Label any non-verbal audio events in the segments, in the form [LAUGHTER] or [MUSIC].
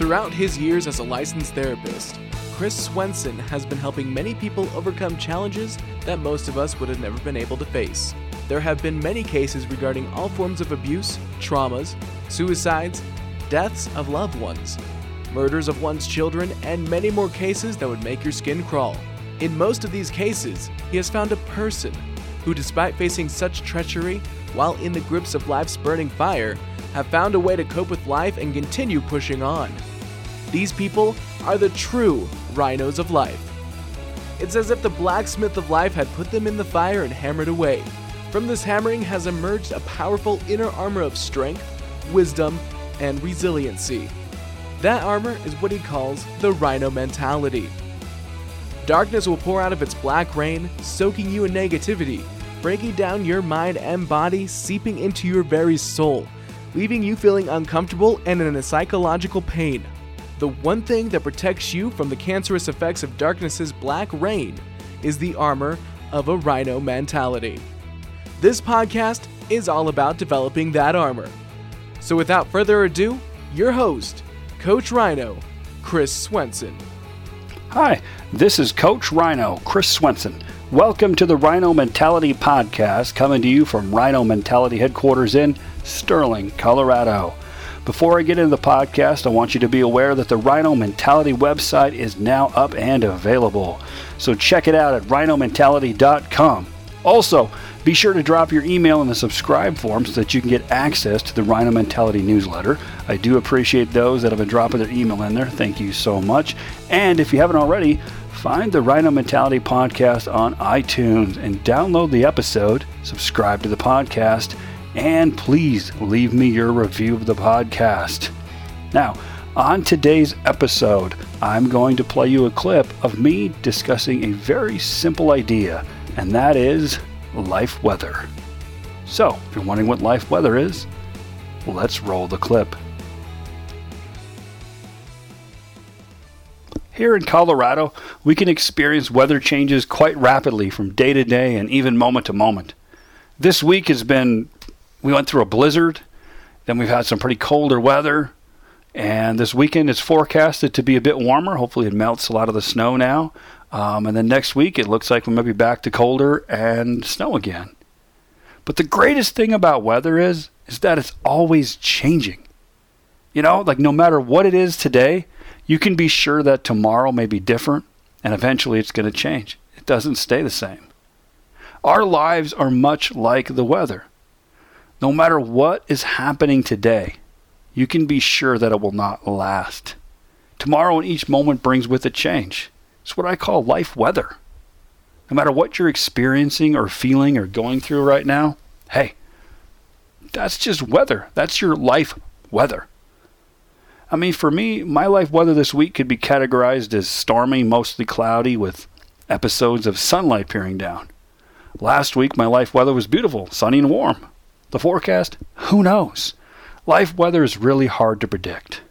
Throughout his years as a licensed therapist, Chris Swenson has been helping many people overcome challenges that most of us would have never been able to face. There have been many cases regarding all forms of abuse, traumas, suicides, deaths of loved ones, murders of one's children, and many more cases that would make your skin crawl. In most of these cases, he has found a person who, despite facing such treachery while in the grips of life's burning fire, have found a way to cope with life and continue pushing on. These people are the true rhinos of life. It's as if the blacksmith of life had put them in the fire and hammered away. From this hammering has emerged a powerful inner armor of strength, wisdom, and resiliency. That armor is what he calls the rhino mentality. Darkness will pour out of its black rain, soaking you in negativity, breaking down your mind and body, seeping into your very soul, leaving you feeling uncomfortable and in a psychological pain. The one thing that protects you from the cancerous effects of darkness's black rain is the armor of a rhino mentality. This podcast is all about developing that armor. So without further ado, your host, Coach Rhino, Chris Swenson. Hi, this is Coach Rhino, Chris Swenson. Welcome to the Rhino Mentality Podcast, coming to you from Rhino Mentality headquarters in Sterling, Colorado. Before I get into the podcast, I want you to be aware that the Rhino Mentality website is now up and available. So check it out at rhinomentality.com. Also, be sure to drop your email in the subscribe form so that you can get access to the Rhino Mentality newsletter. I do appreciate those that have been dropping their email in there. Thank you so much. And if you haven't already, find the Rhino Mentality podcast on iTunes and download the episode, subscribe to the podcast, and please leave me your review of the podcast. Now, on today's episode, I'm going to play you a clip of me discussing a very simple idea, and that is life weather. So, if you're wondering what life weather is, let's roll the clip. Here in Colorado, we can experience weather changes quite rapidly from day to day and even moment to moment. This week has been, we went through a blizzard, then we've had some pretty colder weather, and this weekend is forecasted to be a bit warmer. Hopefully, it melts a lot of the snow now. Um, and then next week, it looks like we might be back to colder and snow again. But the greatest thing about weather is, is that it's always changing. You know, like no matter what it is today, you can be sure that tomorrow may be different and eventually it's going to change. It doesn't stay the same. Our lives are much like the weather. No matter what is happening today, you can be sure that it will not last. Tomorrow and each moment brings with it change. It's what I call life weather. No matter what you're experiencing or feeling or going through right now, hey, that's just weather. That's your life weather. I mean, for me, my life weather this week could be categorized as stormy, mostly cloudy, with episodes of sunlight peering down. Last week, my life weather was beautiful, sunny and warm. The forecast? Who knows? Life weather is really hard to predict.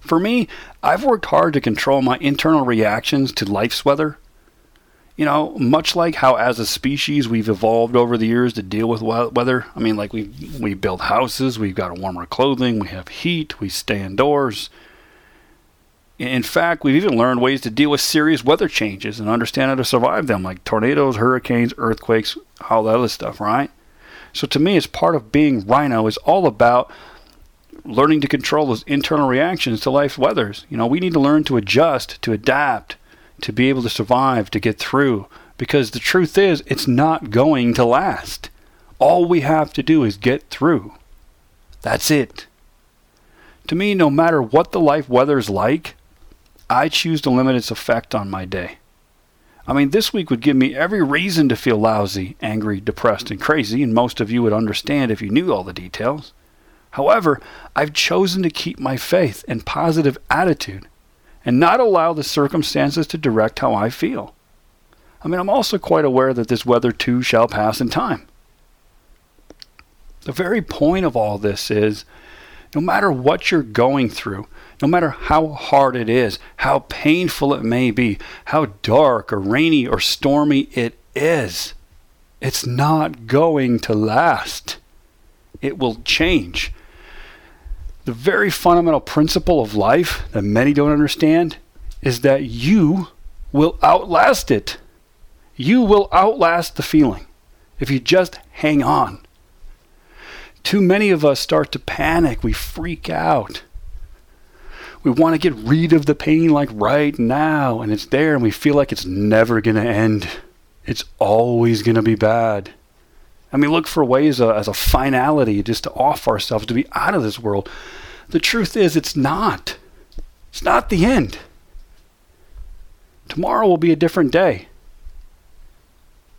For me, I've worked hard to control my internal reactions to life's weather. You know, much like how as a species we've evolved over the years to deal with weather. I mean, like we we build houses, we've got warmer clothing, we have heat, we stay indoors. In fact, we've even learned ways to deal with serious weather changes and understand how to survive them, like tornadoes, hurricanes, earthquakes, all that other stuff, right? So to me, it's part of being rhino is all about learning to control those internal reactions to life's weathers. You know, we need to learn to adjust, to adapt, to be able to survive, to get through. Because the truth is, it's not going to last. All we have to do is get through. That's it. To me, no matter what the life weather is like, I choose to limit its effect on my day. I mean, this week would give me every reason to feel lousy, angry, depressed, and crazy, and most of you would understand if you knew all the details. However, I've chosen to keep my faith and positive attitude and not allow the circumstances to direct how I feel. I mean, I'm also quite aware that this weather too shall pass in time. The very point of all this is no matter what you're going through, no matter how hard it is, how painful it may be, how dark or rainy or stormy it is, it's not going to last. It will change. The very fundamental principle of life that many don't understand is that you will outlast it. You will outlast the feeling if you just hang on. Too many of us start to panic. We freak out. We want to get rid of the pain like right now, and it's there, and we feel like it's never going to end. It's always going to be bad. And we look for ways uh, as a finality just to off ourselves, to be out of this world. The truth is, it's not. It's not the end. Tomorrow will be a different day.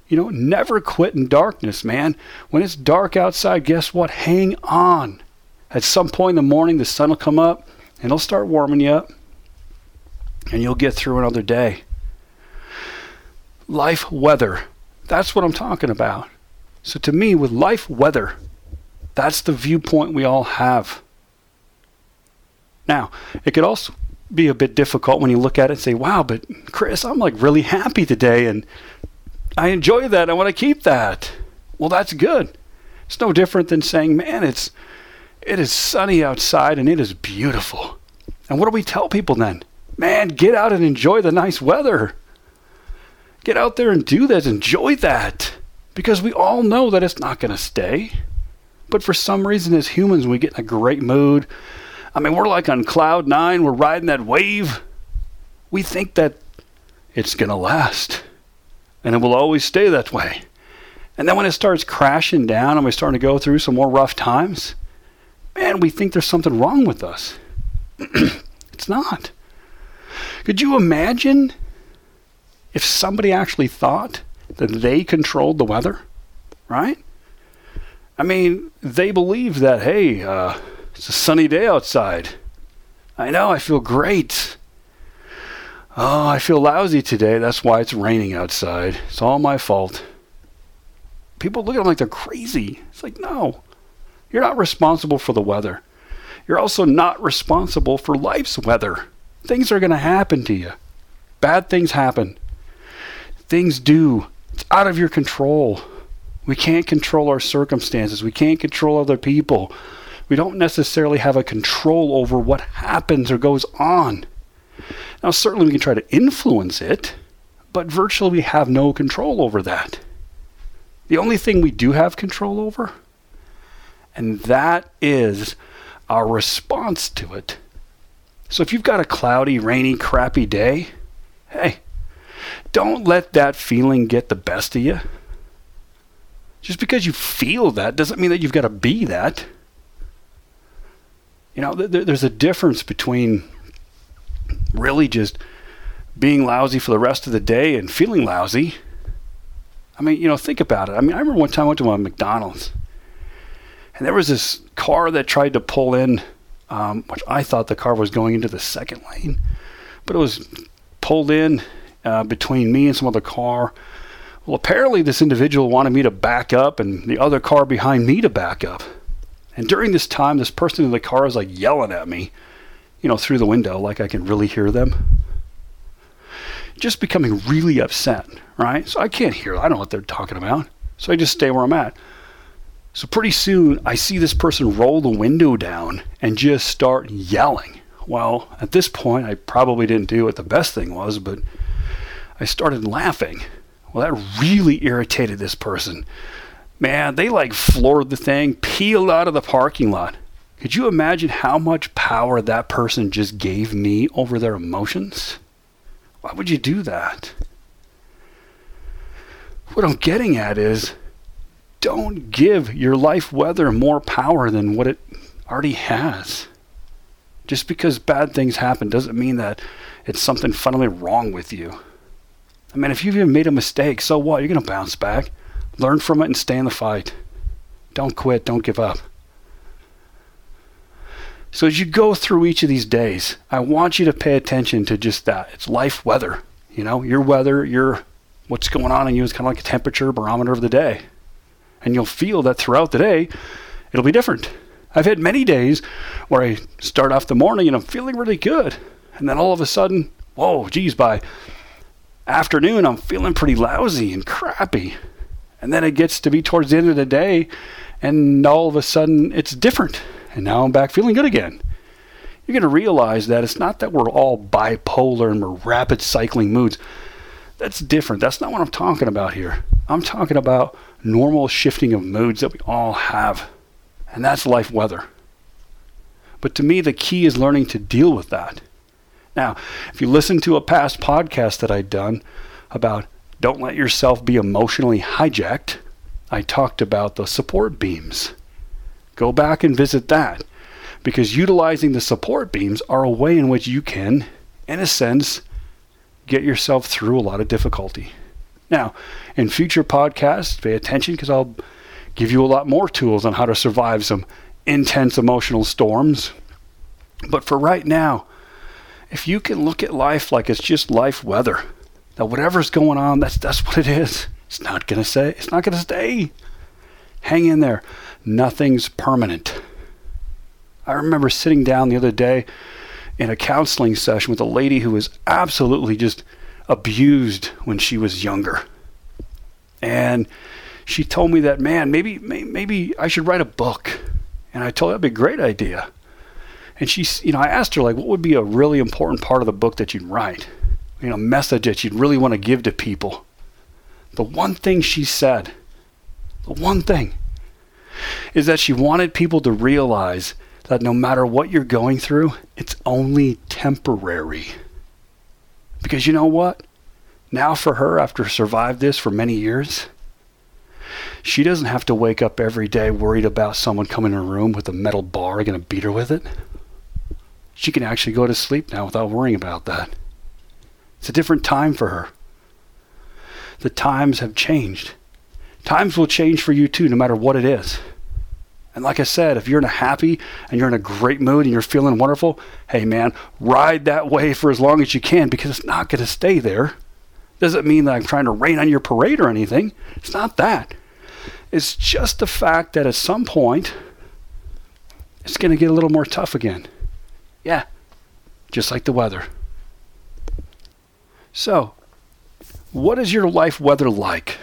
You know, never quit in darkness, man. When it's dark outside, guess what? Hang on. At some point in the morning, the sun will come up and it'll start warming you up, and you'll get through another day. Life weather. That's what I'm talking about. So, to me, with life weather, that's the viewpoint we all have. Now, it could also be a bit difficult when you look at it and say, wow, but Chris, I'm like really happy today and I enjoy that. I want to keep that. Well, that's good. It's no different than saying, man, it's it is sunny outside and it is beautiful. And what do we tell people then? Man, get out and enjoy the nice weather. Get out there and do that. Enjoy that. Because we all know that it's not going to stay. But for some reason, as humans, we get in a great mood. I mean, we're like on cloud nine, we're riding that wave. We think that it's going to last and it will always stay that way. And then when it starts crashing down and we start to go through some more rough times, man, we think there's something wrong with us. [CLEARS THROAT] it's not. Could you imagine if somebody actually thought that they controlled the weather? Right? I mean, they believe that, hey, uh, it's a sunny day outside. I know, I feel great. Oh, I feel lousy today. That's why it's raining outside. It's all my fault. People look at them like they're crazy. It's like, no, you're not responsible for the weather. You're also not responsible for life's weather. Things are going to happen to you. Bad things happen. Things do. It's out of your control. We can't control our circumstances. We can't control other people we don't necessarily have a control over what happens or goes on. Now, certainly we can try to influence it, but virtually we have no control over that. The only thing we do have control over, and that is our response to it. So if you've got a cloudy, rainy, crappy day, hey, don't let that feeling get the best of you. Just because you feel that doesn't mean that you've got to be that. You know, th- there's a difference between really just being lousy for the rest of the day and feeling lousy. I mean, you know, think about it. I mean, I remember one time I went to a McDonald's and there was this car that tried to pull in, um, which I thought the car was going into the second lane, but it was pulled in uh, between me and some other car. Well, apparently, this individual wanted me to back up and the other car behind me to back up. And during this time, this person in the car is like yelling at me, you know, through the window, like I can really hear them. Just becoming really upset, right? So I can't hear, I don't know what they're talking about. So I just stay where I'm at. So pretty soon, I see this person roll the window down and just start yelling. Well, at this point, I probably didn't do what the best thing was, but I started laughing. Well, that really irritated this person. Man, they like floored the thing, peeled out of the parking lot. Could you imagine how much power that person just gave me over their emotions? Why would you do that? What I'm getting at is don't give your life weather more power than what it already has. Just because bad things happen doesn't mean that it's something fundamentally wrong with you. I mean, if you've even made a mistake, so what? You're going to bounce back. Learn from it and stay in the fight. Don't quit. Don't give up. So as you go through each of these days, I want you to pay attention to just that. It's life weather. You know, your weather, your what's going on in you is kind of like a temperature barometer of the day. And you'll feel that throughout the day, it'll be different. I've had many days where I start off the morning and I'm feeling really good. And then all of a sudden, whoa, geez, by afternoon, I'm feeling pretty lousy and crappy. And then it gets to be towards the end of the day, and all of a sudden it's different. and now I'm back feeling good again. You're going to realize that it's not that we're all bipolar and we're rapid cycling moods. That's different. That's not what I'm talking about here. I'm talking about normal shifting of moods that we all have. And that's life weather. But to me, the key is learning to deal with that. Now, if you listen to a past podcast that I'd done about don't let yourself be emotionally hijacked, I talked about the support beams. Go back and visit that because utilizing the support beams are a way in which you can, in a sense, get yourself through a lot of difficulty. Now, in future podcasts, pay attention because I'll give you a lot more tools on how to survive some intense emotional storms. But for right now, if you can look at life like it's just life weather, that whatever's going on, that's that's what it is. It's not gonna say it's not gonna stay. Hang in there. Nothing's permanent. I remember sitting down the other day in a counseling session with a lady who was absolutely just abused when she was younger. And she told me that, man, maybe maybe I should write a book. And I told her that'd be a great idea. And she, you know, I asked her like, what would be a really important part of the book that you'd write? You know, message that you'd really want to give to people. The one thing she said, the one thing, is that she wanted people to realize that no matter what you're going through, it's only temporary. Because you know what? Now, for her, after survived this for many years, she doesn't have to wake up every day worried about someone coming in her room with a metal bar going to beat her with it. She can actually go to sleep now without worrying about that. It's a different time for her. The times have changed. Times will change for you too, no matter what it is. And like I said, if you're in a happy and you're in a great mood and you're feeling wonderful, hey man, ride that wave for as long as you can because it's not going to stay there. Doesn't mean that I'm trying to rain on your parade or anything. It's not that. It's just the fact that at some point, it's going to get a little more tough again. Yeah, just like the weather. So, what is your life weather like?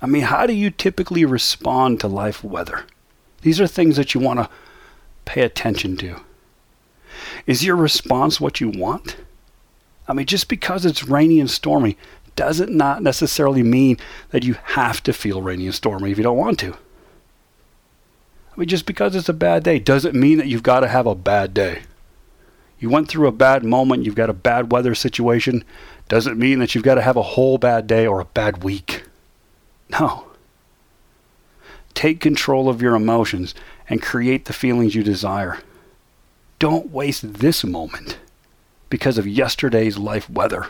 I mean, how do you typically respond to life weather? These are things that you want to pay attention to. Is your response what you want? I mean, just because it's rainy and stormy doesn't not necessarily mean that you have to feel rainy and stormy if you don't want to. I mean, just because it's a bad day doesn't mean that you've got to have a bad day. You went through a bad moment, you've got a bad weather situation, doesn't mean that you've got to have a whole bad day or a bad week. No. Take control of your emotions and create the feelings you desire. Don't waste this moment because of yesterday's life weather.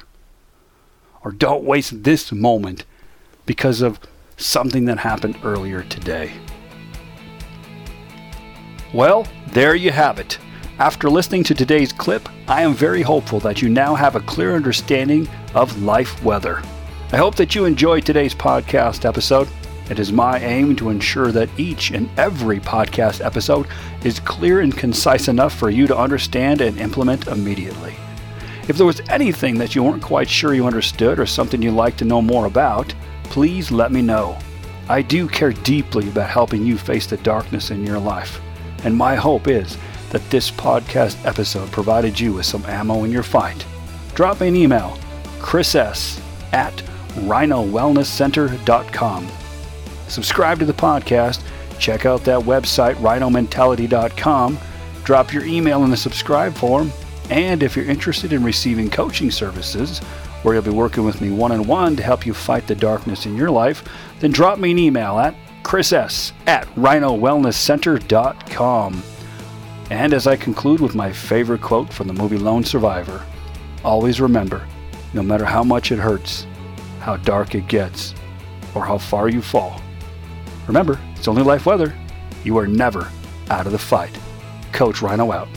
Or don't waste this moment because of something that happened earlier today. Well, there you have it. After listening to today's clip, I am very hopeful that you now have a clear understanding of life weather. I hope that you enjoyed today's podcast episode. It is my aim to ensure that each and every podcast episode is clear and concise enough for you to understand and implement immediately. If there was anything that you weren't quite sure you understood or something you'd like to know more about, please let me know. I do care deeply about helping you face the darkness in your life, and my hope is that this podcast episode provided you with some ammo in your fight. Drop me an email, chris s at rhinowellnesscenter.com. Subscribe to the podcast, check out that website, rhinomentality.com, drop your email in the subscribe form, and if you're interested in receiving coaching services, where you'll be working with me one on one to help you fight the darkness in your life, then drop me an email at chris s at rhinowellnesscenter.com. And as I conclude with my favorite quote from the movie Lone Survivor, always remember no matter how much it hurts, how dark it gets, or how far you fall, remember it's only life weather. You are never out of the fight. Coach Rhino out.